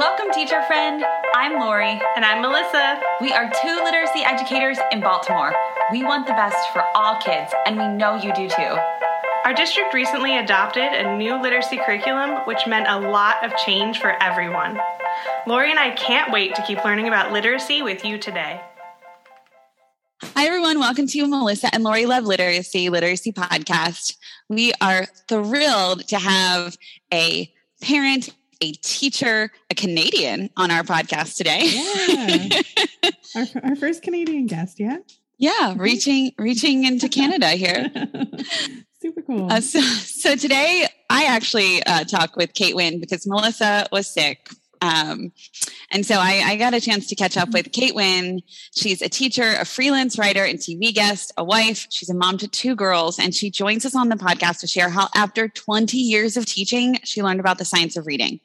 Welcome, teacher friend. I'm Lori. And I'm Melissa. We are two literacy educators in Baltimore. We want the best for all kids, and we know you do too. Our district recently adopted a new literacy curriculum, which meant a lot of change for everyone. Lori and I can't wait to keep learning about literacy with you today. Hi, everyone. Welcome to Melissa and Lori Love Literacy, Literacy Podcast. We are thrilled to have a parent, a teacher, a Canadian on our podcast today. Yeah. our, our first Canadian guest, yeah? Yeah, reaching reaching into Canada here. Super cool. Uh, so, so today I actually uh, talked with Kate Winn because Melissa was sick. Um, and so I, I, got a chance to catch up with Kate Winn. She's a teacher, a freelance writer, and TV guest, a wife. She's a mom to two girls, and she joins us on the podcast to share how, after 20 years of teaching, she learned about the science of reading.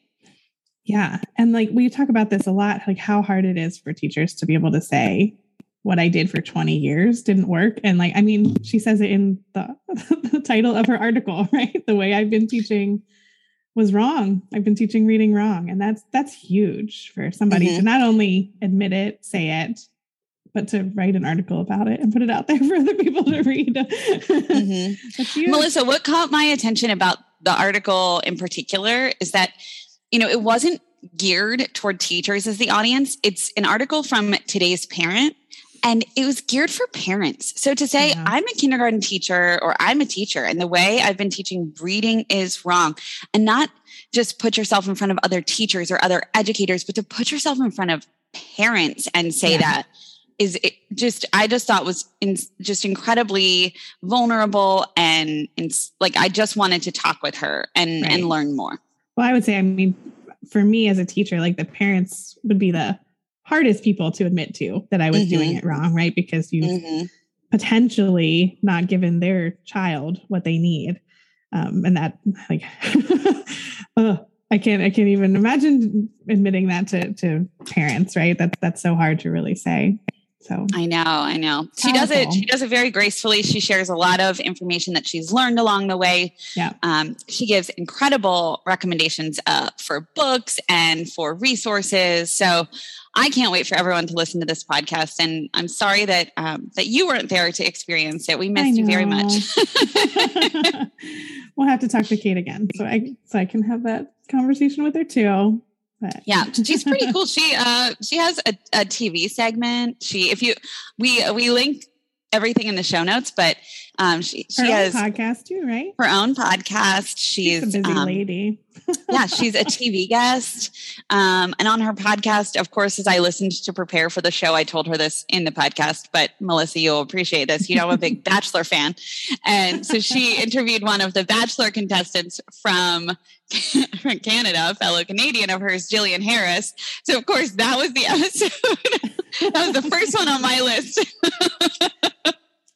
Yeah. And like we talk about this a lot, like how hard it is for teachers to be able to say, what I did for 20 years didn't work. And like, I mean, she says it in the, the title of her article, right? The way I've been teaching was wrong. I've been teaching reading wrong. And that's that's huge for somebody mm-hmm. to not only admit it, say it, but to write an article about it and put it out there for other people to read. Mm-hmm. Melissa, what caught my attention about the article in particular is that, you know, it wasn't geared toward teachers as the audience. It's an article from today's parent and it was geared for parents. So to say, yeah. I'm a kindergarten teacher or I'm a teacher, and the way I've been teaching reading is wrong, and not just put yourself in front of other teachers or other educators, but to put yourself in front of parents and say yeah. that is it just i just thought was in, just incredibly vulnerable and, and, like i just wanted to talk with her and right. and learn more well i would say i mean for me as a teacher like the parents would be the hardest people to admit to that I was mm-hmm. doing it wrong, right? Because you've mm-hmm. potentially not given their child what they need. Um, and that like I can't I can't even imagine admitting that to to parents, right? That's that's so hard to really say. So I know, I know. She does it. She does it very gracefully. She shares a lot of information that she's learned along the way. Yeah. Um, she gives incredible recommendations uh, for books and for resources. So I can't wait for everyone to listen to this podcast. And I'm sorry that um, that you weren't there to experience it. We missed you very much. we'll have to talk to Kate again, so I so I can have that conversation with her too. But. Yeah, she's pretty cool. She uh she has a, a TV segment. She if you we we link everything in the show notes, but um, she she has podcast too, right? Her own podcast. She's, she's a busy um, lady. yeah, she's a TV guest, um, and on her podcast, of course, as I listened to prepare for the show, I told her this in the podcast. But Melissa, you'll appreciate this. You know, I'm a big Bachelor fan, and so she interviewed one of the Bachelor contestants from from Canada, a fellow Canadian of hers, Jillian Harris. So of course that was the episode. that was the first one on my list.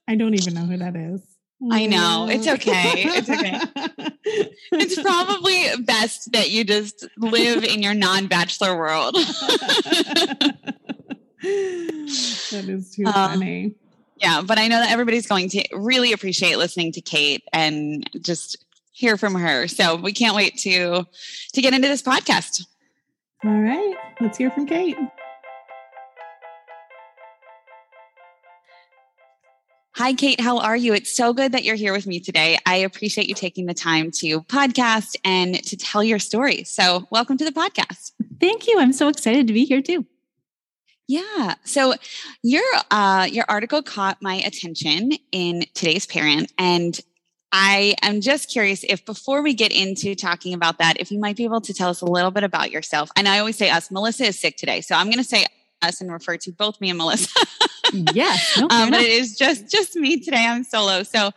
I don't even know who that is. I know. It's okay. It's okay. it's probably best that you just live in your non-bachelor world. that is too um, funny. Yeah, but I know that everybody's going to really appreciate listening to Kate and just hear from her. So we can't wait to to get into this podcast. All right, let's hear from Kate. Hi, Kate. How are you? It's so good that you're here with me today. I appreciate you taking the time to podcast and to tell your story. So, welcome to the podcast. Thank you. I'm so excited to be here too. Yeah. So your uh, your article caught my attention in today's parent, and I am just curious if before we get into talking about that, if you might be able to tell us a little bit about yourself. And I always say us, Melissa is sick today. So I'm going to say us and refer to both me and Melissa. yes. No, um, but it is just, just me today. I'm solo. So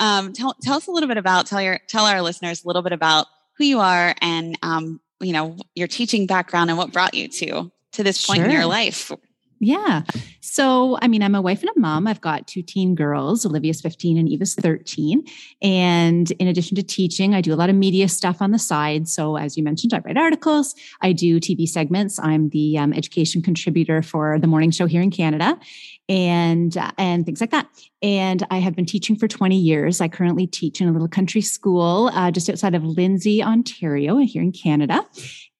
um, tell, tell us a little bit about, tell your, tell our listeners a little bit about who you are and, um, you know, your teaching background and what brought you to, to this point sure. in your life. Yeah. So, I mean, I'm a wife and a mom. I've got two teen girls. Olivia's 15 and Eva's 13. And in addition to teaching, I do a lot of media stuff on the side. So, as you mentioned, I write articles, I do TV segments. I'm the um, education contributor for the morning show here in Canada and uh, and things like that. And I have been teaching for 20 years. I currently teach in a little country school uh, just outside of Lindsay, Ontario, here in Canada.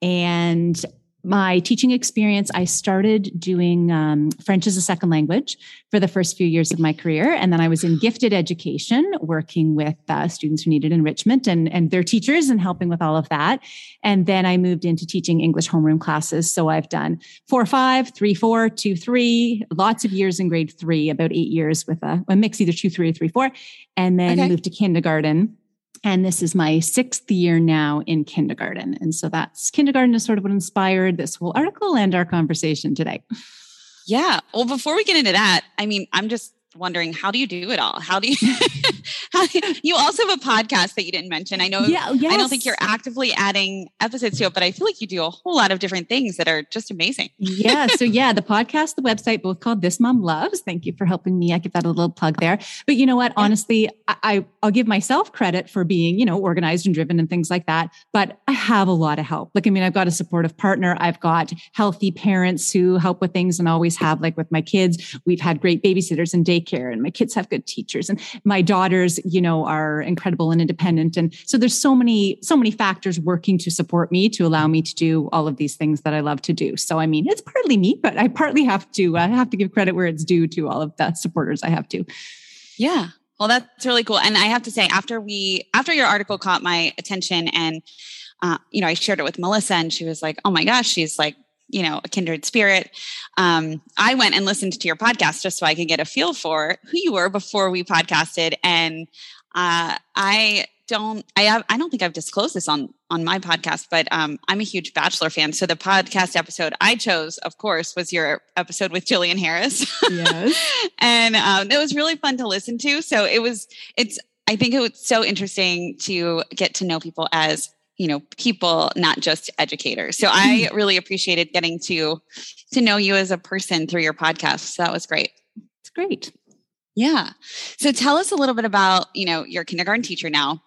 And my teaching experience, I started doing um, French as a second language for the first few years of my career. And then I was in gifted education, working with uh, students who needed enrichment and, and their teachers and helping with all of that. And then I moved into teaching English homeroom classes. So I've done four, five, three, four, two, three, lots of years in grade three, about eight years with a, a mix, either two, three, or three, four. And then okay. moved to kindergarten and this is my sixth year now in kindergarten. And so that's kindergarten is sort of what inspired this whole article and our conversation today. Yeah. Well, before we get into that, I mean, I'm just wondering how do you do it all? How do you, how do you, you also have a podcast that you didn't mention. I know yeah, yes. I don't think you're actively adding episodes to it, but I feel like you do a whole lot of different things that are just amazing. yeah. So yeah, the podcast, the website, both called This Mom Loves. Thank you for helping me. I give that a little plug there. But you know what? Yeah. Honestly, I, I I'll give myself credit for being, you know, organized and driven and things like that. But I have a lot of help. Like, I mean, I've got a supportive partner. I've got healthy parents who help with things and always have like with my kids. We've had great babysitters and day daycare and my kids have good teachers and my daughters you know are incredible and independent and so there's so many so many factors working to support me to allow me to do all of these things that i love to do. So i mean it's partly me but i partly have to uh, have to give credit where it's due to all of the supporters i have to yeah. Well that's really cool and i have to say after we after your article caught my attention and uh, you know i shared it with melissa and she was like oh my gosh she's like you know a kindred spirit. Um, i went and listened to your podcast just so i could get a feel for who you were before we podcasted. And uh, i don't i have i don't think i've disclosed this on on my podcast but um, i'm a huge bachelor fan. So the podcast episode i chose of course was your episode with jillian harris. Yes. And um, it was really fun to listen to. So it was it's i think it was so interesting to get to know people as you know people not just educators. So i mm-hmm. really appreciated getting to to know you as a person through your podcast. So that was great. It's great. Yeah. So tell us a little bit about you know your kindergarten teacher now.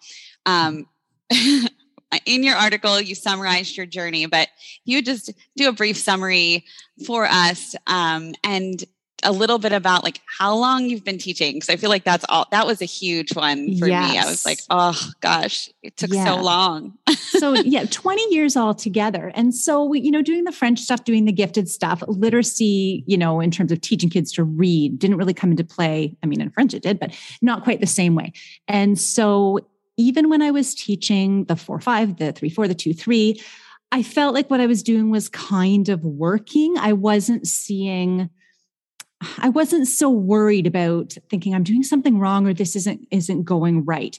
Um in your article you summarized your journey but you just do a brief summary for us. Um, and a little bit about like how long you've been teaching because I feel like that's all that was a huge one for yes. me. I was like, oh gosh, it took yeah. so long. so yeah, 20 years all together. And so we, you know, doing the French stuff, doing the gifted stuff, literacy, you know, in terms of teaching kids to read didn't really come into play. I mean, in French it did, but not quite the same way. And so even when I was teaching the four five, the three four, the two three, I felt like what I was doing was kind of working. I wasn't seeing I wasn't so worried about thinking I'm doing something wrong or this isn't isn't going right.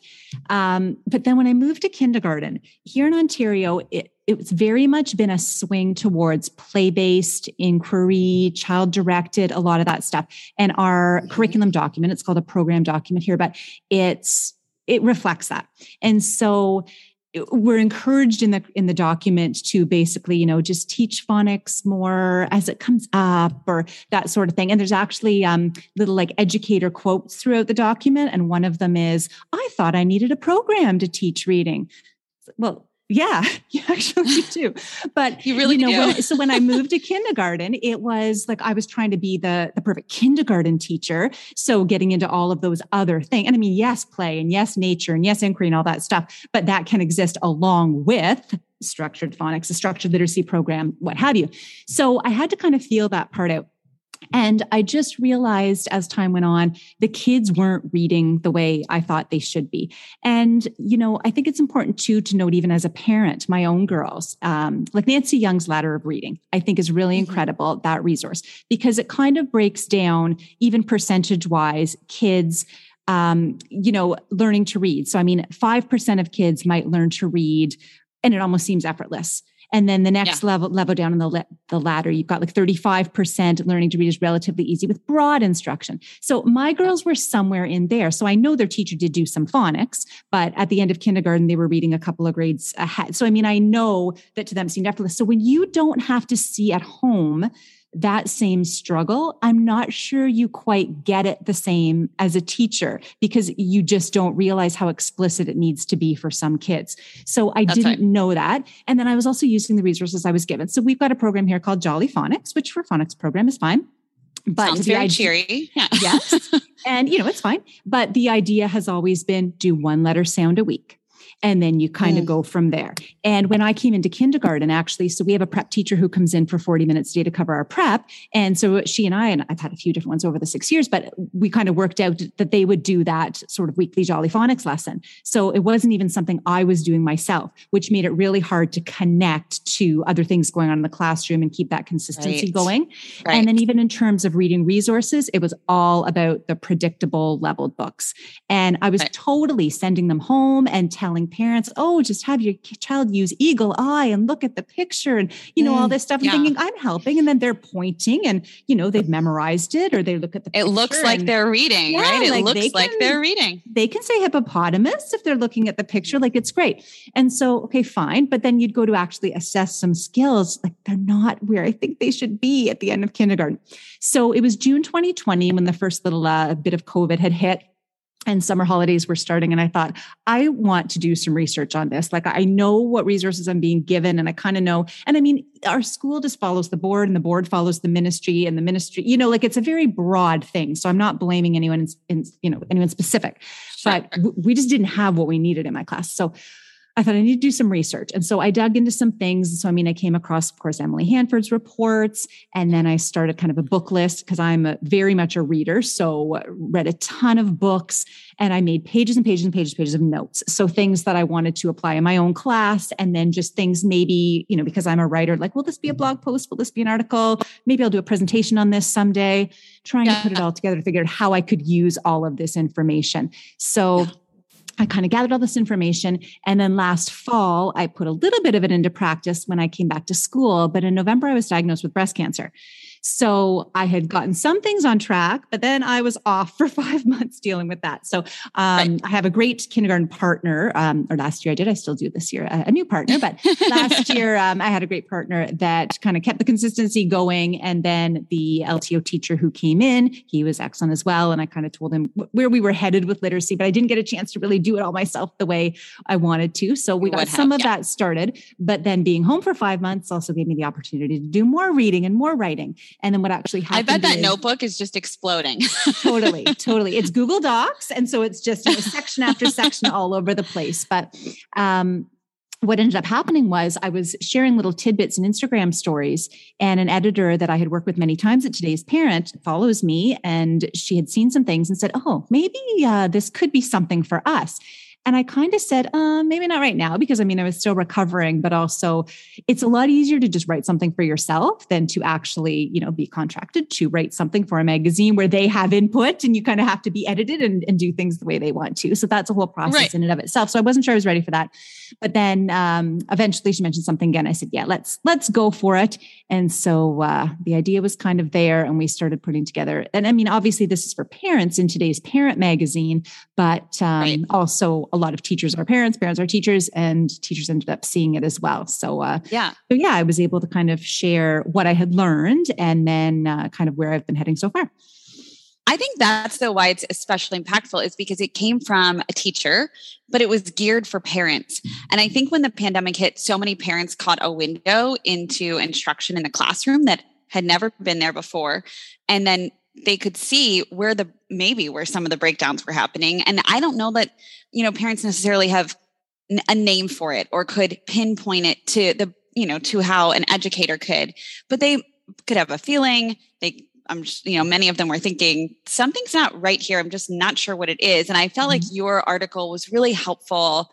Um, but then when I moved to kindergarten here in Ontario, it it's very much been a swing towards play-based inquiry, child-directed, a lot of that stuff. And our mm-hmm. curriculum document, it's called a program document here, but it's it reflects that. And so we're encouraged in the in the document to basically you know just teach phonics more as it comes up or that sort of thing. And there's actually um, little like educator quotes throughout the document. And one of them is i thought i needed a program to teach reading. Well yeah, you actually do. But you really you know, when, so when I moved to kindergarten, it was like I was trying to be the the perfect kindergarten teacher. So getting into all of those other things, and I mean, yes, play and yes, nature and yes, inquiry and all that stuff, but that can exist along with structured phonics, a structured literacy program, what have you. So I had to kind of feel that part out. And I just realized as time went on, the kids weren't reading the way I thought they should be. And, you know, I think it's important too to note, even as a parent, my own girls, um, like Nancy Young's Ladder of Reading, I think is really mm-hmm. incredible, that resource, because it kind of breaks down, even percentage wise, kids um, you know, learning to read. So, I mean, 5% of kids might learn to read, and it almost seems effortless. And then the next yeah. level level down on the le- the ladder, you've got like 35% learning to read is relatively easy with broad instruction. So my girls were somewhere in there. So I know their teacher did do some phonics, but at the end of kindergarten, they were reading a couple of grades ahead. So I mean, I know that to them seemed effortless. So when you don't have to see at home that same struggle, I'm not sure you quite get it the same as a teacher because you just don't realize how explicit it needs to be for some kids. So I That's didn't right. know that. And then I was also using the resources I was given. So we've got a program here called Jolly Phonics, which for phonics program is fine. But Sounds very idea, cheery. Yeah. yes. and you know, it's fine. But the idea has always been do one letter sound a week. And then you kind mm. of go from there. And when I came into kindergarten, actually, so we have a prep teacher who comes in for 40 minutes a day to cover our prep. And so she and I, and I've had a few different ones over the six years, but we kind of worked out that they would do that sort of weekly Jolly Phonics lesson. So it wasn't even something I was doing myself, which made it really hard to connect to other things going on in the classroom and keep that consistency right. going. Right. And then even in terms of reading resources, it was all about the predictable leveled books. And I was right. totally sending them home and telling parents, oh, just have your child use eagle eye and look at the picture and, you know, mm, all this stuff and yeah. thinking I'm helping. And then they're pointing and, you know, they've memorized it or they look at the It looks like they're reading, yeah, right? It like looks can, like they're reading. They can say hippopotamus if they're looking at the picture. Like it's great. And so, okay, fine. But then you'd go to actually assess some skills. Like they're not where I think they should be at the end of kindergarten. So it was June 2020 when the first little uh, bit of COVID had hit and summer holidays were starting and i thought i want to do some research on this. Like i know what resources i'm being given and i kind of know and i mean our school just follows the board and the board follows the ministry and the ministry you know like it's a very broad thing so i'm not blaming anyone in, in you know anyone specific. Sure. but we just didn't have what we needed in my class. So I thought I need to do some research. And so I dug into some things. So, I mean, I came across, of course, Emily Hanford's reports, and then I started kind of a book list because I'm a, very much a reader. So, uh, read a ton of books and I made pages and pages and pages, and pages of notes. So, things that I wanted to apply in my own class, and then just things maybe, you know, because I'm a writer, like, will this be a blog post? Will this be an article? Maybe I'll do a presentation on this someday, trying yeah. to put it all together to figure out how I could use all of this information. So, I kind of gathered all this information. And then last fall, I put a little bit of it into practice when I came back to school. But in November, I was diagnosed with breast cancer. So I had gotten some things on track, but then I was off for five months dealing with that. So um, right. I have a great kindergarten partner, um, or last year I did, I still do this year, a, a new partner, but last year um, I had a great partner that kind of kept the consistency going. And then the LTO teacher who came in, he was excellent as well. And I kind of told him where we were headed with literacy, but I didn't get a chance to really do it all myself the way I wanted to. So we got some of yeah. that started, but then being home for five months also gave me the opportunity to do more reading and more writing. And then what actually happened. I bet that is, notebook is just exploding. totally, totally. It's Google Docs. And so it's just you know, section after section all over the place. But um, what ended up happening was I was sharing little tidbits in Instagram stories, and an editor that I had worked with many times at Today's Parent follows me, and she had seen some things and said, "Oh, maybe uh, this could be something for us." And I kind of said, uh, maybe not right now, because I mean, I was still recovering, but also it's a lot easier to just write something for yourself than to actually, you know, be contracted to write something for a magazine where they have input and you kind of have to be edited and, and do things the way they want to. So that's a whole process right. in and of itself. So I wasn't sure I was ready for that. But then um, eventually she mentioned something again. I said, yeah, let's, let's go for it. And so uh, the idea was kind of there and we started putting together. And I mean, obviously this is for parents in today's parent magazine, but um, right. also a lot of teachers are parents, parents are teachers, and teachers ended up seeing it as well. So uh, yeah, so yeah, I was able to kind of share what I had learned and then uh, kind of where I've been heading so far. I think that's the why it's especially impactful is because it came from a teacher, but it was geared for parents. And I think when the pandemic hit, so many parents caught a window into instruction in the classroom that had never been there before. And then they could see where the maybe where some of the breakdowns were happening. And i don't know that you know parents necessarily have a name for it or could pinpoint it to the you know to how an educator could but they could have a feeling. They i'm just you know many of them were thinking something's not right here. I'm just not sure what it is. And i felt mm-hmm. like your article was really helpful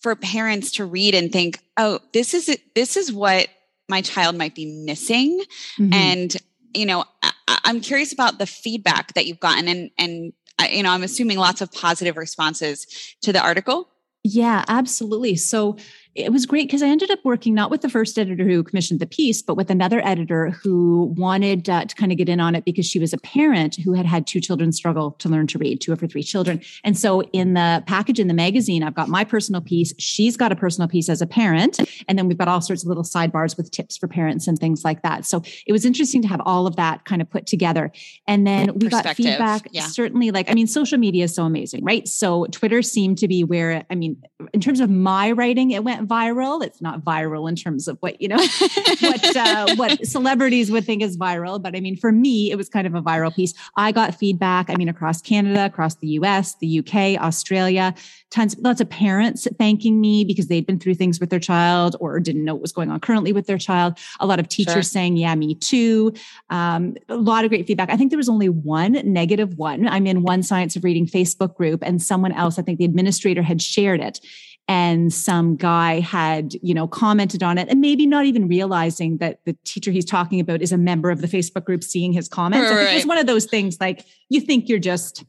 for parents to read and think oh this is this is what my child might be missing. Mm-hmm. and you know I, am curious about the feedback that you've gotten and and uh, you know i'm assuming lots of positive responses to the article. Yeah absolutely. So it was great because I ended up working not with the first editor who commissioned the piece, but with another editor who wanted uh, to kind of get in on it because she was a parent who had had two children struggle to learn to read, two of her three children. And so in the package in the magazine, I've got my personal piece. She's got a personal piece as a parent. And then we've got all sorts of little sidebars with tips for parents and things like that. So it was interesting to have all of that kind of put together. And then we got feedback, yeah. certainly like, I mean, social media is so amazing, right? So Twitter seemed to be where, I mean, in terms of my writing, it went viral. It's not viral in terms of what, you know, what, uh, what celebrities would think is viral. But I mean, for me, it was kind of a viral piece. I got feedback, I mean, across Canada, across the US, the UK, Australia, tons, lots of parents thanking me because they'd been through things with their child or didn't know what was going on currently with their child. A lot of teachers sure. saying, yeah, me too. Um, a lot of great feedback. I think there was only one negative one. I'm in one Science of Reading Facebook group and someone else, I think the administrator had shared it and some guy had you know commented on it and maybe not even realizing that the teacher he's talking about is a member of the facebook group seeing his comments right. it was one of those things like you think you're just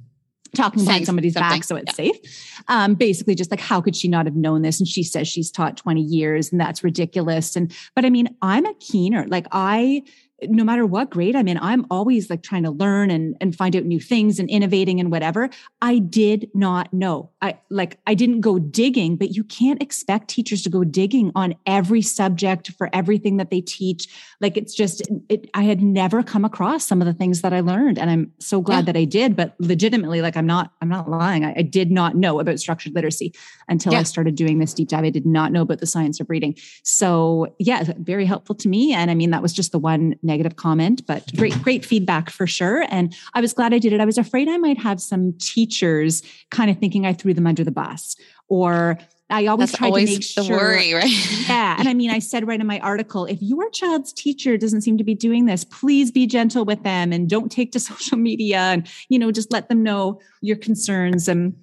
talking behind somebody's something. back so it's yeah. safe um, basically just like how could she not have known this and she says she's taught 20 years and that's ridiculous and but i mean i'm a keener like i no matter what grade I'm in, I'm always like trying to learn and, and find out new things and innovating and whatever. I did not know. I like, I didn't go digging, but you can't expect teachers to go digging on every subject for everything that they teach. Like it's just, it, I had never come across some of the things that I learned and I'm so glad yeah. that I did, but legitimately, like I'm not, I'm not lying. I, I did not know about structured literacy until yeah. I started doing this deep dive. I did not know about the science of reading. So yeah, very helpful to me. And I mean, that was just the one negative comment, but great, great feedback for sure. And I was glad I did it. I was afraid I might have some teachers kind of thinking I threw them under the bus or I always That's try always to make the sure. worry, right? yeah. And I mean, I said right in my article, if your child's teacher doesn't seem to be doing this, please be gentle with them and don't take to social media and, you know, just let them know your concerns and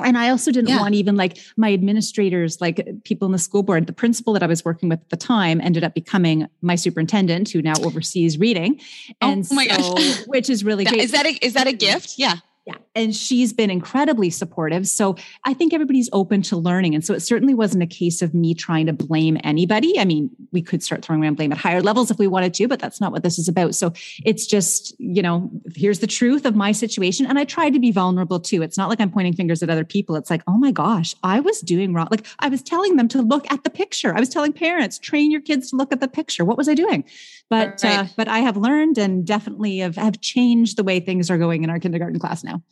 and I also didn't yeah. want even like my administrators, like people in the school board, the principal that I was working with at the time ended up becoming my superintendent who now oversees reading. Oh and oh my so, gosh. which is really great. Is that a, is that a gift? Yeah. Yeah. And she's been incredibly supportive. So I think everybody's open to learning. And so it certainly wasn't a case of me trying to blame anybody. I mean, we could start throwing around blame at higher levels if we wanted to, but that's not what this is about. So it's just, you know, here's the truth of my situation. And I try to be vulnerable too. It's not like I'm pointing fingers at other people. It's like, oh my gosh, I was doing wrong. Like I was telling them to look at the picture. I was telling parents, train your kids to look at the picture. What was I doing? But right. uh, but I have learned and definitely have, have changed the way things are going in our kindergarten class now.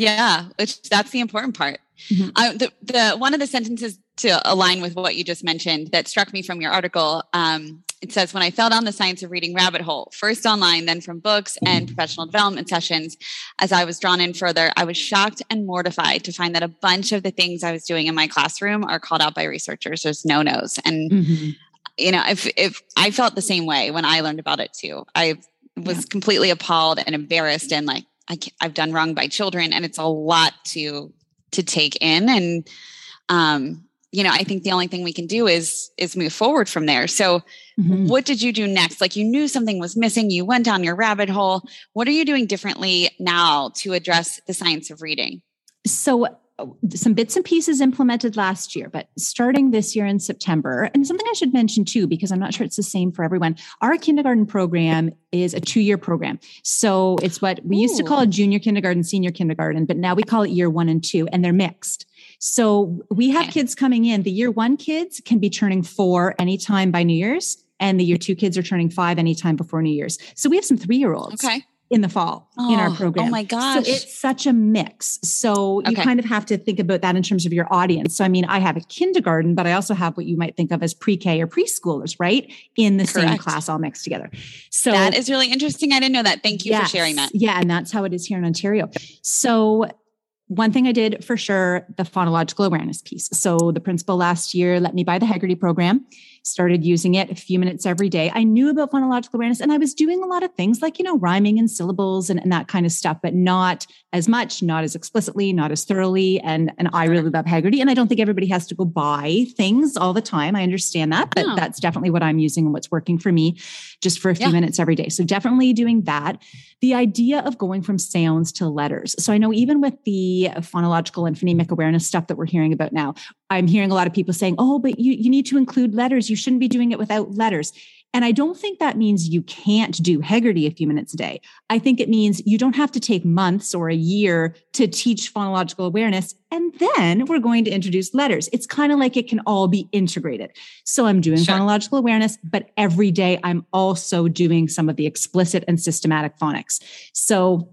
Yeah, which that's the important part. Mm-hmm. Uh, the the one of the sentences to align with what you just mentioned that struck me from your article. Um, it says, "When I fell down the science of reading rabbit hole, first online, then from books and professional development sessions, as I was drawn in further, I was shocked and mortified to find that a bunch of the things I was doing in my classroom are called out by researchers as no nos and." Mm-hmm you know, if if I felt the same way when I learned about it too. I was yeah. completely appalled and embarrassed and like I I've done wrong by children and it's a lot to to take in and um you know, I think the only thing we can do is is move forward from there. So mm-hmm. what did you do next? Like you knew something was missing, you went down your rabbit hole. What are you doing differently now to address the science of reading? So some bits and pieces implemented last year, but starting this year in September, and something I should mention too, because I'm not sure it's the same for everyone. Our kindergarten program is a two year program. So it's what we Ooh. used to call a junior kindergarten, senior kindergarten, but now we call it year one and two, and they're mixed. So we have okay. kids coming in. The year one kids can be turning four anytime by New Year's, and the year two kids are turning five anytime before New Year's. So we have some three year olds. Okay in the fall oh, in our oh, program. Oh my gosh. So it's such a mix. So you kind of have to think about that in terms of your audience. So I mean, I have a kindergarten, but I also have what you might think of as pre-K or preschoolers, right? In the Correct. same class all mixed together. So that is really interesting. I didn't know that. Thank you yes, for sharing that. Yeah. And that's how it is here in Ontario. So one thing I did for sure, the phonological awareness piece. So the principal last year let me buy the Heggerty program started using it a few minutes every day. I knew about phonological awareness and I was doing a lot of things like, you know, rhyming and syllables and, and that kind of stuff, but not as much, not as explicitly, not as thoroughly. And, and I really love Heggerty. And I don't think everybody has to go buy things all the time. I understand that, but no. that's definitely what I'm using and what's working for me just for a few yeah. minutes every day. So definitely doing that. The idea of going from sounds to letters. So I know even with the phonological and phonemic awareness stuff that we're hearing about now, I'm hearing a lot of people saying, oh, but you, you need to include letters. You shouldn't be doing it without letters. And I don't think that means you can't do Heggerty a few minutes a day. I think it means you don't have to take months or a year to teach phonological awareness. And then we're going to introduce letters. It's kind of like it can all be integrated. So I'm doing sure. phonological awareness, but every day I'm also doing some of the explicit and systematic phonics. So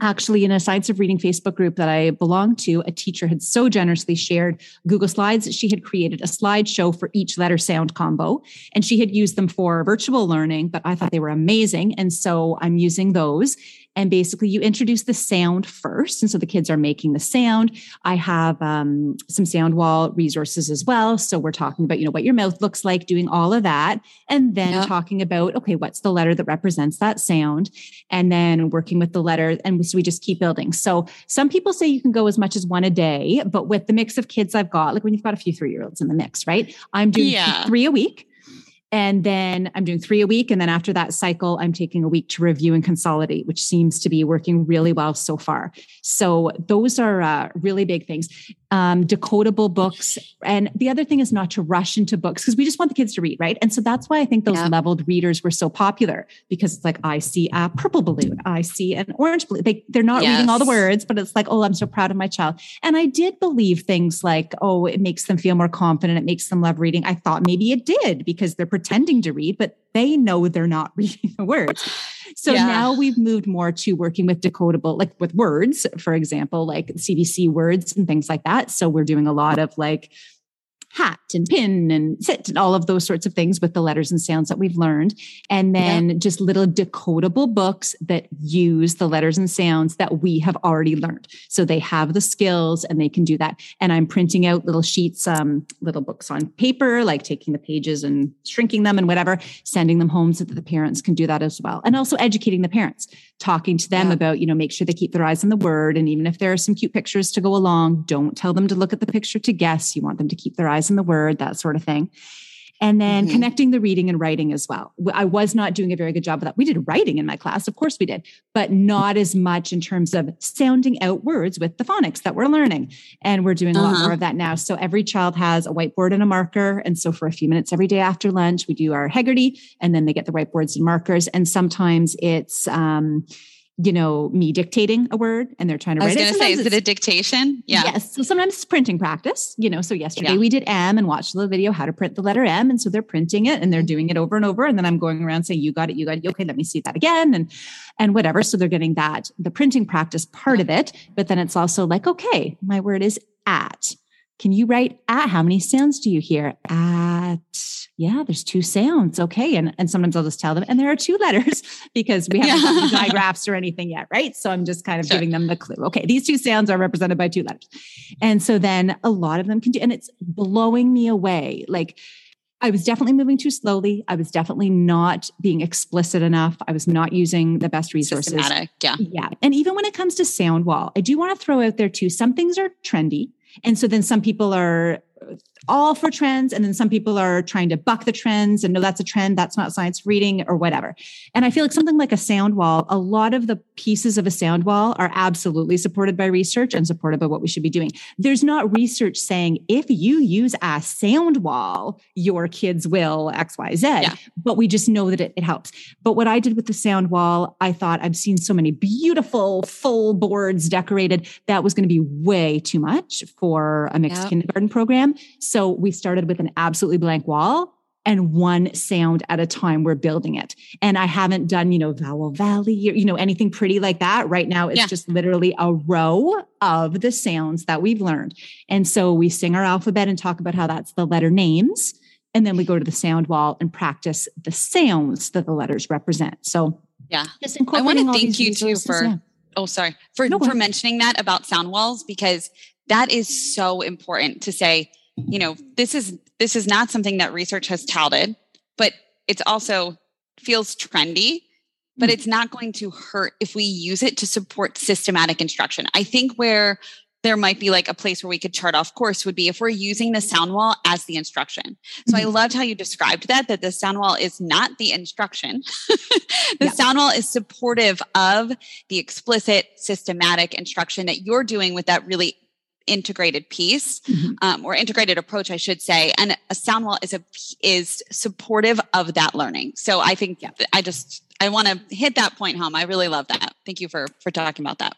actually in a science of reading facebook group that i belong to a teacher had so generously shared google slides that she had created a slideshow for each letter sound combo. And she had used them for virtual learning but i thought they were amazing. And so i'm using those and basically, you introduce the sound first. And so the kids are making the sound. I have um, some sound wall resources as well. So we're talking about, you know, what your mouth looks like, doing all of that. And then yep. talking about, okay, what's the letter that represents that sound? And then working with the letter. And so we just keep building. So some people say you can go as much as one a day, but with the mix of kids I've got, like when you've got a few three year olds in the mix, right? I'm doing yeah. three a week. And then I'm doing three a week. And then after that cycle, I'm taking a week to review and consolidate, which seems to be working really well so far. So those are uh, really big things um, decodable books. And the other thing is not to rush into books because we just want the kids to read, right? And so that's why I think those leveled readers were so popular because it's like, I see a purple balloon, I see an orange balloon. They, they're not yes. reading all the words, but it's like, oh, I'm so proud of my child. And I did believe things like, oh, it makes them feel more confident, it makes them love reading. I thought maybe it did because they're pretending to read, but they know they're not reading the words. So yeah. now we've moved more to working with decodable, like with words, for example, like CVC words and things like that. So we're doing a lot of like hat and pin and sit and all of those sorts of things with the letters and sounds that we've learned. And then yeah. just little decodable books that use the letters and sounds that we have already learned. So they have the skills and they can do that. And I'm printing out little sheets, um, little books on paper, like taking the pages and shrinking them and whatever, sending them home so that the parents can do that as well. And also educating the parents, talking to them yeah. about, you know, make sure they keep their eyes on the word. And even if there are some cute pictures to go along, don't tell them to look at the picture to guess. You want them to keep their eyes in the word, that sort of thing. And then mm-hmm. connecting the reading and writing as well. I was not doing a very good job of that. We did writing in my class, of course we did, but not as much in terms of sounding out words with the phonics that we're learning. And we're doing a uh-huh. lot more of that now. So every child has a whiteboard and a marker. And so for a few minutes every day after lunch, we do our Heggerty and then they get the whiteboards and markers. And sometimes it's, um, you know, me dictating a word and they're trying to write it. I was going to say, is it a dictation? Yeah. Yes. So sometimes it's printing practice, you know. So yesterday yeah. we did M and watched the video how to print the letter M. And so they're printing it and they're mm-hmm. doing it over and over. And then I'm going around saying, you got it, you got it. Okay, let me see that again. And and whatever. So they're getting that, the printing practice part of it. But then it's also like, okay, my word is at. Can you write at? How many sounds do you hear? At, yeah, there's two sounds. Okay. And, and sometimes I'll just tell them, and there are two letters because we haven't gotten digraphs or anything yet. Right. So I'm just kind of sure. giving them the clue. Okay. These two sounds are represented by two letters. And so then a lot of them can do, and it's blowing me away. Like, I was definitely moving too slowly. I was definitely not being explicit enough. I was not using the best resources. Systematic, yeah. Yeah. And even when it comes to sound wall, I do want to throw out there too, some things are trendy. And so then some people are all for trends and then some people are trying to buck the trends and no that's a trend that's not science reading or whatever. And i feel like something like a sound wall a lot of the pieces of a sound wall are absolutely supported by research and supported by what we should be doing. There's not research saying if you use a sound wall your kids will xyz yeah. but we just know that it, it helps. But what i did with the sound wall i thought i've seen so many beautiful full boards decorated. That was going to be way too much for a mixed yep. kindergarten program. so we started with an absolutely blank wall and one sound at a time we're building it. And i haven't done you know vowel valley or you know anything pretty like that. Right now it's yeah. just literally a row of the sounds that we've learned. And so we sing our alphabet and talk about how that's the letter names. And then we go to the sound wall and practice the sounds that the letters represent. So yeah. just i want to thank you too for yeah. oh sorry. For no for mentioning that about sound walls because that is so important to say you know this is this is not something that research has touted but it's also feels trendy but mm. it's not going to hurt if we use it to support systematic instruction i think where there might be like a place where we could chart off course would be if we're using the sound wall as the instruction. So mm-hmm. I loved how you described that, that the sound wall is not the instruction. the yeah. sound wall is supportive of the explicit systematic instruction that you're doing with that really integrated piece mm-hmm. um, or integrated approach, I should say. And a sound wall is a is supportive of that learning. So I think yeah, I just I want to hit that point home. I really love that. Thank you for for talking about that.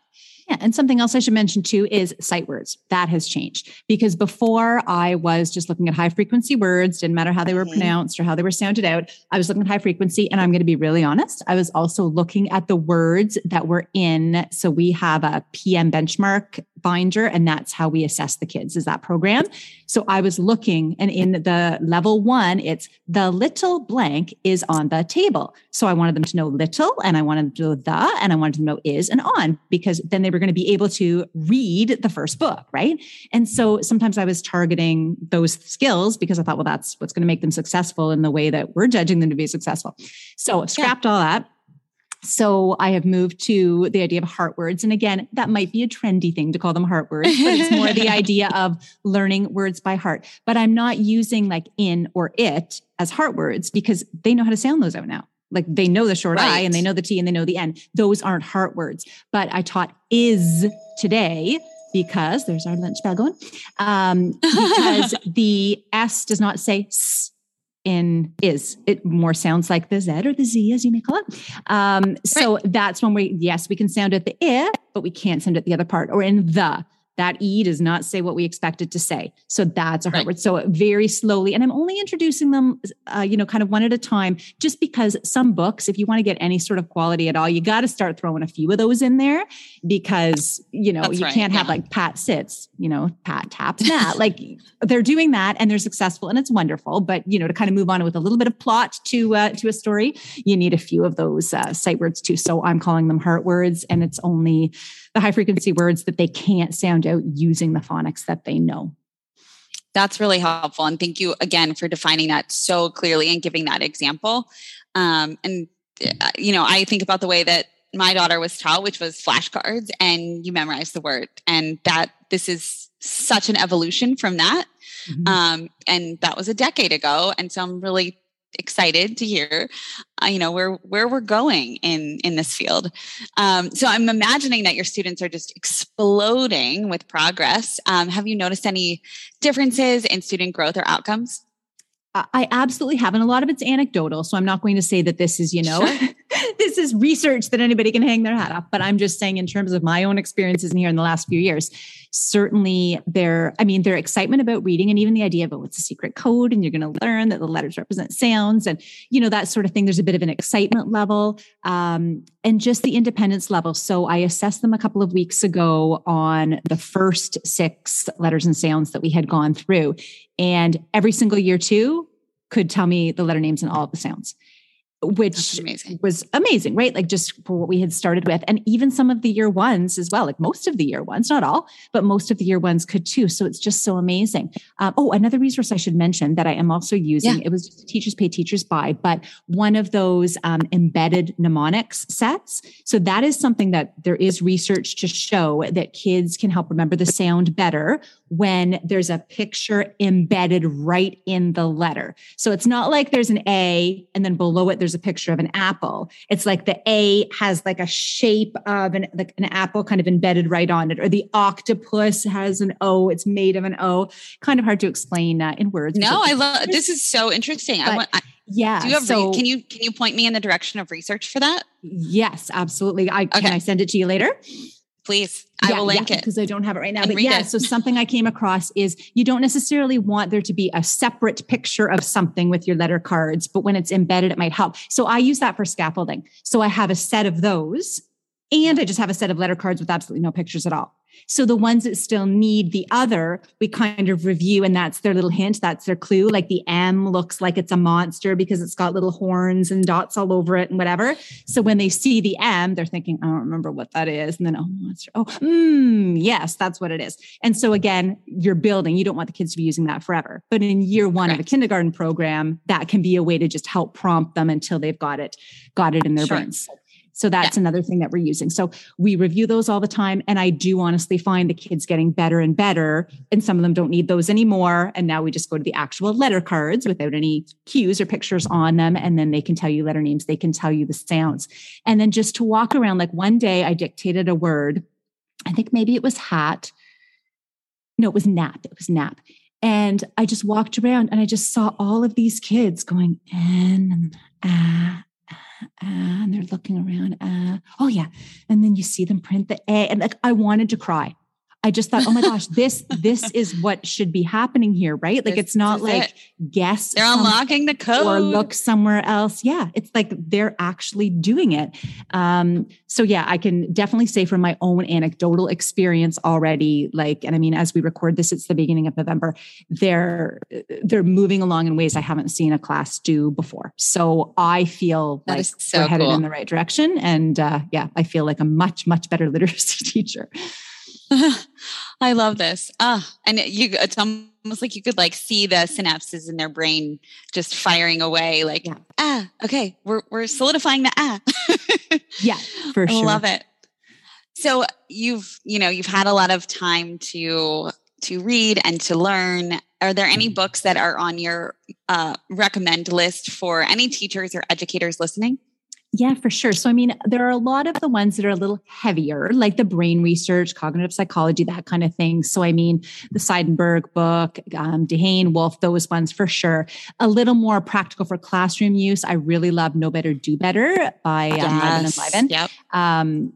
Yeah, and something else I should mention too is sight words. That has changed because before I was just looking at high frequency words, didn't matter how they were mm-hmm. pronounced or how they were sounded out. I was looking at high frequency, and I'm going to be really honest. I was also looking at the words that were in. So we have a PM benchmark binder, and that's how we assess the kids. Is that program? So I was looking, and in the level one, it's the little blank is on the table. So I wanted them to know little, and I wanted them to know the, and I wanted them to know is and on because then they were going to be able to read the first book, right? And so sometimes I was targeting those skills because I thought, well, that's what's going to make them successful in the way that we're judging them to be successful. So scrapped yeah. all that. So I have moved to the idea of heart words. And again, that might be a trendy thing to call them heart words, but it's more the idea of learning words by heart. But I'm not using like in or it as heart words because they know how to sound those out now. Like they know the short right. I and they know the T and they know the N. Those aren't heart words. But I taught is today because there's our lunch bell going. Um, because the S does not say S in is it more sounds like the Z or the Z as you may call it. Um, so right. that's when we yes we can sound at the I, but we can't sound at the other part or in the that E does not say what we expect it to say. So that's a hard right. word. So very slowly, and I'm only introducing them, uh, you know, kind of one at a time, just because some books, if you want to get any sort of quality at all, you got to start throwing a few of those in there because, you know, that's you right. can't yeah. have like Pat sits, you know, Pat taps that. like they're doing that and they're successful and it's wonderful. But, you know, to kind of move on with a little bit of plot to, uh, to a story, you need a few of those uh, sight words too. So I'm calling them heart words and it's only, the high frequency words that they can't sound out using the phonics that they know. That's really helpful. And thank you again for defining that so clearly and giving that example. Um, and, uh, you know, I think about the way that my daughter was taught, which was flashcards, and you memorize the word. And that this is such an evolution from that. Mm-hmm. Um, and that was a decade ago. And so I'm really excited to hear uh, you know where where we're going in in this field um, so i'm imagining that your students are just exploding with progress um, have you noticed any differences in student growth or outcomes I absolutely have. And a lot of it's anecdotal. So I'm not going to say that this is, you know, sure. this is research that anybody can hang their hat up. But I'm just saying, in terms of my own experiences in here in the last few years, certainly their, I mean, their excitement about reading and even the idea of, oh, it's a secret code and you're going to learn that the letters represent sounds and, you know, that sort of thing. There's a bit of an excitement level um, and just the independence level. So I assessed them a couple of weeks ago on the first six letters and sounds that we had gone through. And every single year, too, could tell me the letter names and all of the sounds which amazing. was amazing, right? Like just for what we had started with. And even some of the year ones as well, like most of the year ones, not all, but most of the year ones could too. So it's just so amazing. Um, oh, another resource I should mention that I am also using, yeah. it was just Teachers Pay Teachers Buy, but one of those um, embedded mnemonics sets. So that is something that there is research to show that kids can help remember the sound better when there's a picture embedded right in the letter. So it's not like there's an A and then below it there's a picture of an apple. It's like the A has like a shape of an like an apple kind of embedded right on it, or the octopus has an O. It's made of an O. Kind of hard to explain uh, in words. No, I love this is so interesting. But, I want. I, yeah. Do you have so, re- can you can you point me in the direction of research for that? Yes, absolutely. I okay. can I send it to you later? Please, I yeah, will link yeah, it because I don't have it right now. But yeah, it. so something I came across is you don't necessarily want there to be a separate picture of something with your letter cards, but when it's embedded, it might help. So I use that for scaffolding. So I have a set of those, and I just have a set of letter cards with absolutely no pictures at all. So the ones that still need the other, we kind of review, and that's their little hint. That's their clue. Like the M looks like it's a monster because it's got little horns and dots all over it and whatever. So when they see the M, they're thinking, I don't remember what that is. And then, oh, monster. Oh, mm, yes, that's what it is. And so again, you're building, you don't want the kids to be using that forever. But in year one Correct. of a kindergarten program, that can be a way to just help prompt them until they've got it, got it in their sure. brains. So that's yeah. another thing that we're using. So we review those all the time. And I do honestly find the kids getting better and better. And some of them don't need those anymore. And now we just go to the actual letter cards without any cues or pictures on them. And then they can tell you letter names, they can tell you the sounds. And then just to walk around, like one day I dictated a word. I think maybe it was hat. No, it was nap. It was nap. And I just walked around and I just saw all of these kids going in and ah, and they're looking around. Uh, oh yeah, and then you see them print the A, and like I wanted to cry. I just thought, oh my gosh, this this is what should be happening here, right? Like this, it's not like it. guess they're unlocking the code or look somewhere else. Yeah, it's like they're actually doing it. Um, so yeah, I can definitely say from my own anecdotal experience already, like, and I mean, as we record this, it's the beginning of November. They're they're moving along in ways I haven't seen a class do before. So I feel that like so we're headed cool. in the right direction, and uh, yeah, I feel like a much much better literacy teacher. I love this. Ah, and you it's almost like you could like see the synapses in their brain just firing away like yeah. ah, okay, we're we're solidifying the ah. yeah, for sure. I love it. So you've, you know, you've had a lot of time to to read and to learn. Are there any mm-hmm. books that are on your uh, recommend list for any teachers or educators listening? Yeah, for sure. So, I mean, there are a lot of the ones that are a little heavier, like the brain research, cognitive psychology, that kind of thing. So, I mean, the Seidenberg book, um, Dehaene, Wolf, those ones for sure. A little more practical for classroom use. I really love Know Better, Do Better by um, yes. Liben. Yep. Um,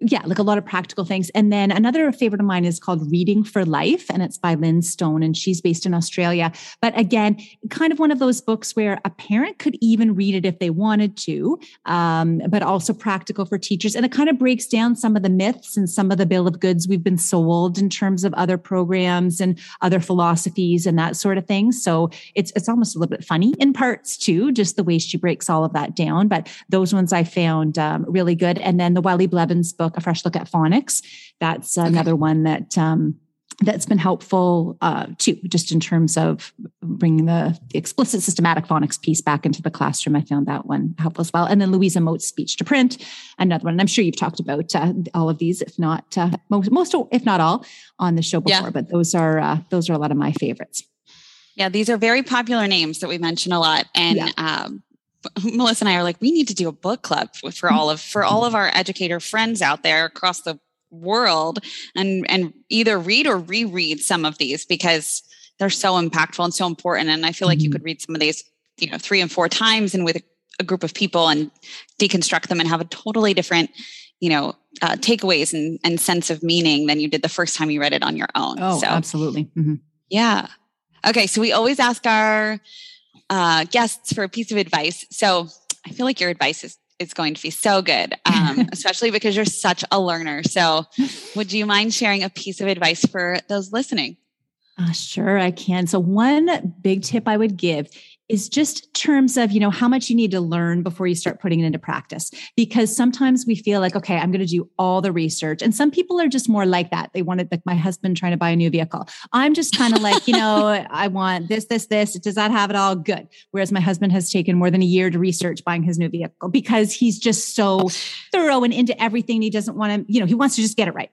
yeah, like a lot of practical things. And then another favorite of mine is called Reading for Life, and it's by Lyn Stone, and she's based in Australia. But again, kind of one of those books where a parent could even read it if they wanted to, um, but also practical for teachers. And it kind of breaks down some of the myths and some of the bill of goods we've been sold in terms of other programs and other philosophies and that sort of thing. So it's it's almost a little bit funny in parts too, just the way she breaks all of that down. But those ones I found um, really good. And then the Wiley Blevins book, A Fresh Look at Phonics. That's okay. another one that um, that's been helpful uh, too, just in terms of bringing the, the, explicit systematic phonics piece back into the classroom. I found that one helpful as well. And then Louisa Moats Speech to Print, another one. And I'm sure you've talked about uh, all of these, if not uh, most, most, if not all, on the show before. Yeah. But those are uh, those are a lot of my favorites. Yeah, these are very popular names that we mention a lot, and yeah. um, Melissa and I are like, we need to do a book club for all of for all of our educator friends out there across the world, and and either read or reread some of these because they're so impactful and so important. And I feel like mm-hmm. you could read some of these, you know, three and four times and with a, a group of people and deconstruct them and have a totally different you know uh, takeaways and, and sense of meaning than you did the first time you read it on your own oh so, absolutely mm-hmm. yeah okay so we always ask our uh, guests for a piece of advice. So I feel like your advice is is going to be so good, um, especially because you're such a learner. So, would you mind sharing a piece of advice for those listening? Uh, sure, I can. So, one big tip I would give is just terms of you know how much you need to learn before you start putting it into practice. Because sometimes we feel like okay i'm going to do all the research. And some people are just more like that. They wanted like my husband trying to buy a new vehicle. I'm just kind of like you know i want this this this. It does that have it all? Good. Whereas my husband has taken more than a year to research buying his new vehicle because he's just so thorough and into everything he doesn't want to you know he wants to just get it right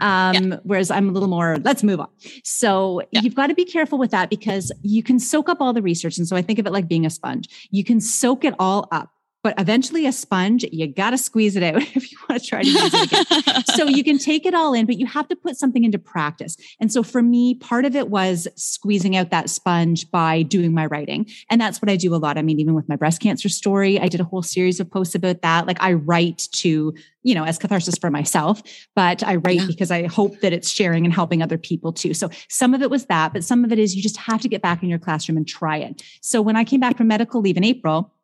um, yeah. Whereas I'm a little more, let's move on. So yeah. you've got to be careful with that because you can soak up all the research. And so I think of it like being a sponge. You can soak it all up but eventually a sponge you got to squeeze it out if you want to try to use it again. So you can take it all in but you have to put something into practice. And so for me part of it was squeezing out that sponge by doing my writing. And that's what i do a lot. I mean even with my breast cancer story i did a whole series of posts about that. Like i write to you know as catharsis for myself but i write yeah. because i hope that it's sharing and helping other people too. So some of it was that but some of it is you just have to get back in your classroom and try it. So when i came back from medical leave in april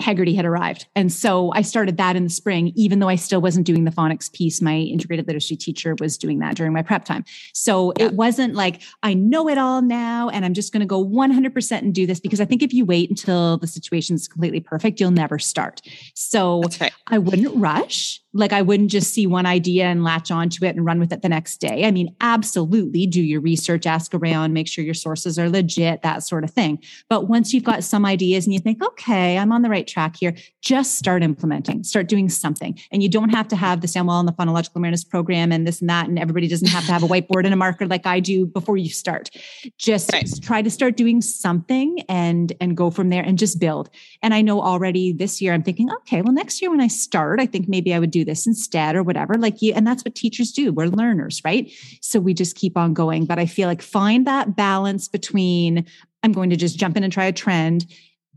Heggerty had arrived. And so I started that in the spring, even though I still wasn't doing the phonics piece. My integrated literacy teacher was doing that during my prep time. So yeah. it wasn't like, I know it all now and I'm just going to go 100% and do this because I think if you wait until the situation is completely perfect, you'll never start. So right. I wouldn't rush. Like I wouldn't just see one idea and latch onto it and run with it the next day. I mean, absolutely do your research, ask around, make sure your sources are legit, that sort of thing. But once you've got some ideas and you think, okay, I'm on the right track here, just start implementing, start doing something. And you don't have to have the Samuel and the phonological awareness program and this and that. And everybody doesn't have to have a whiteboard and a marker like I do before you start. Just right. try to start doing something and and go from there and just build. And I know already this year I'm thinking, okay, well, next year when I start, I think maybe I would do this instead or whatever. Like you, and that's what teachers do. We're learners, right? So we just keep on going. But I feel like find that balance between I'm going to just jump in and try a trend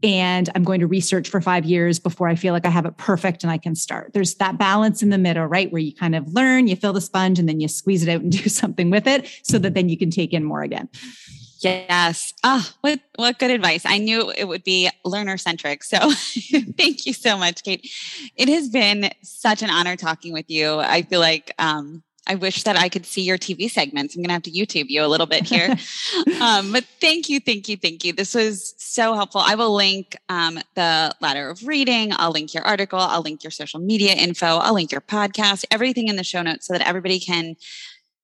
and I'm going to research for five years before I feel like I have it perfect and I can start. There's that balance in the middle, right? Where you kind of learn, you fill the sponge, and then you squeeze it out and do something with it so that then you can take in more again. Yes. Ah, oh, what what good advice. I knew it would be learner centric. So thank you so much, Kate. It has been such an honor talking with you. I feel like um, I wish that I could see your TV segments. I'm going to have to YouTube you a little bit here. um, but thank you, thank you, thank you. This was so helpful. I will link um, the ladder of reading. I'll link your article. I'll link your social media info. I'll link your podcast, everything in the show notes so that everybody can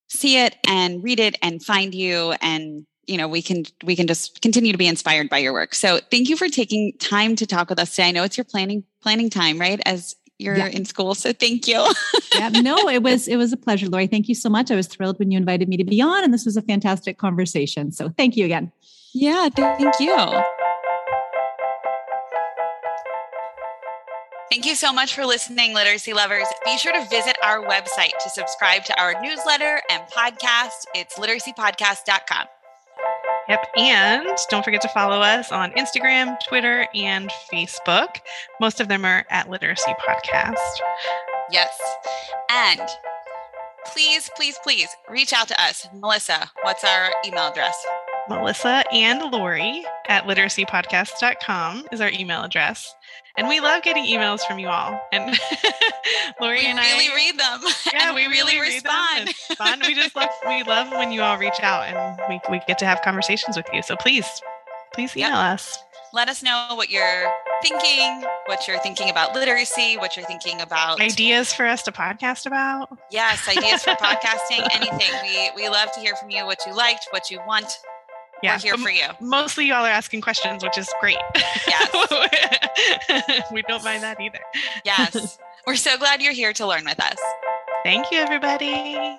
see it and read it and find you and you know we can we can just continue to be inspired by your work so thank you for taking time to talk with us today i know it's your planning planning time right as you're yeah. in school. So thank you. yeah, no, it was it was a pleasure, Lori. Thank you so much. I was thrilled when you invited me to be on, and this was a fantastic conversation. So thank you again. Yeah, thank you. Thank you so much for listening, literacy lovers. Be sure to visit our website to subscribe to our newsletter and podcast. It's literacypodcast.com. Yep. And don't forget to follow us on Instagram, Twitter, and Facebook. Most of them are at Literacy Podcast. Yes. And please, please, please reach out to us. Melissa, what's our email address? Melissa and Lori at literacypodcast.com is our email address. And we love getting emails from you all. And Lori we and really I read them. Yeah, we, we, really, really respond. fun. We just love we love when you all reach out and we, we get to have conversations with you. So please, please email yep. us. Let us know what you're thinking, what you're thinking about literacy, what you're thinking about ideas for us to podcast about. Yes, ideas for podcasting, anything. We we love to hear from you what you liked, what you want yeah, we're here for you. Mostly y'all are asking questions, which is great. Yes. we don't mind that either. Yes. We're so glad you're here to learn with us. Thank you, everybody.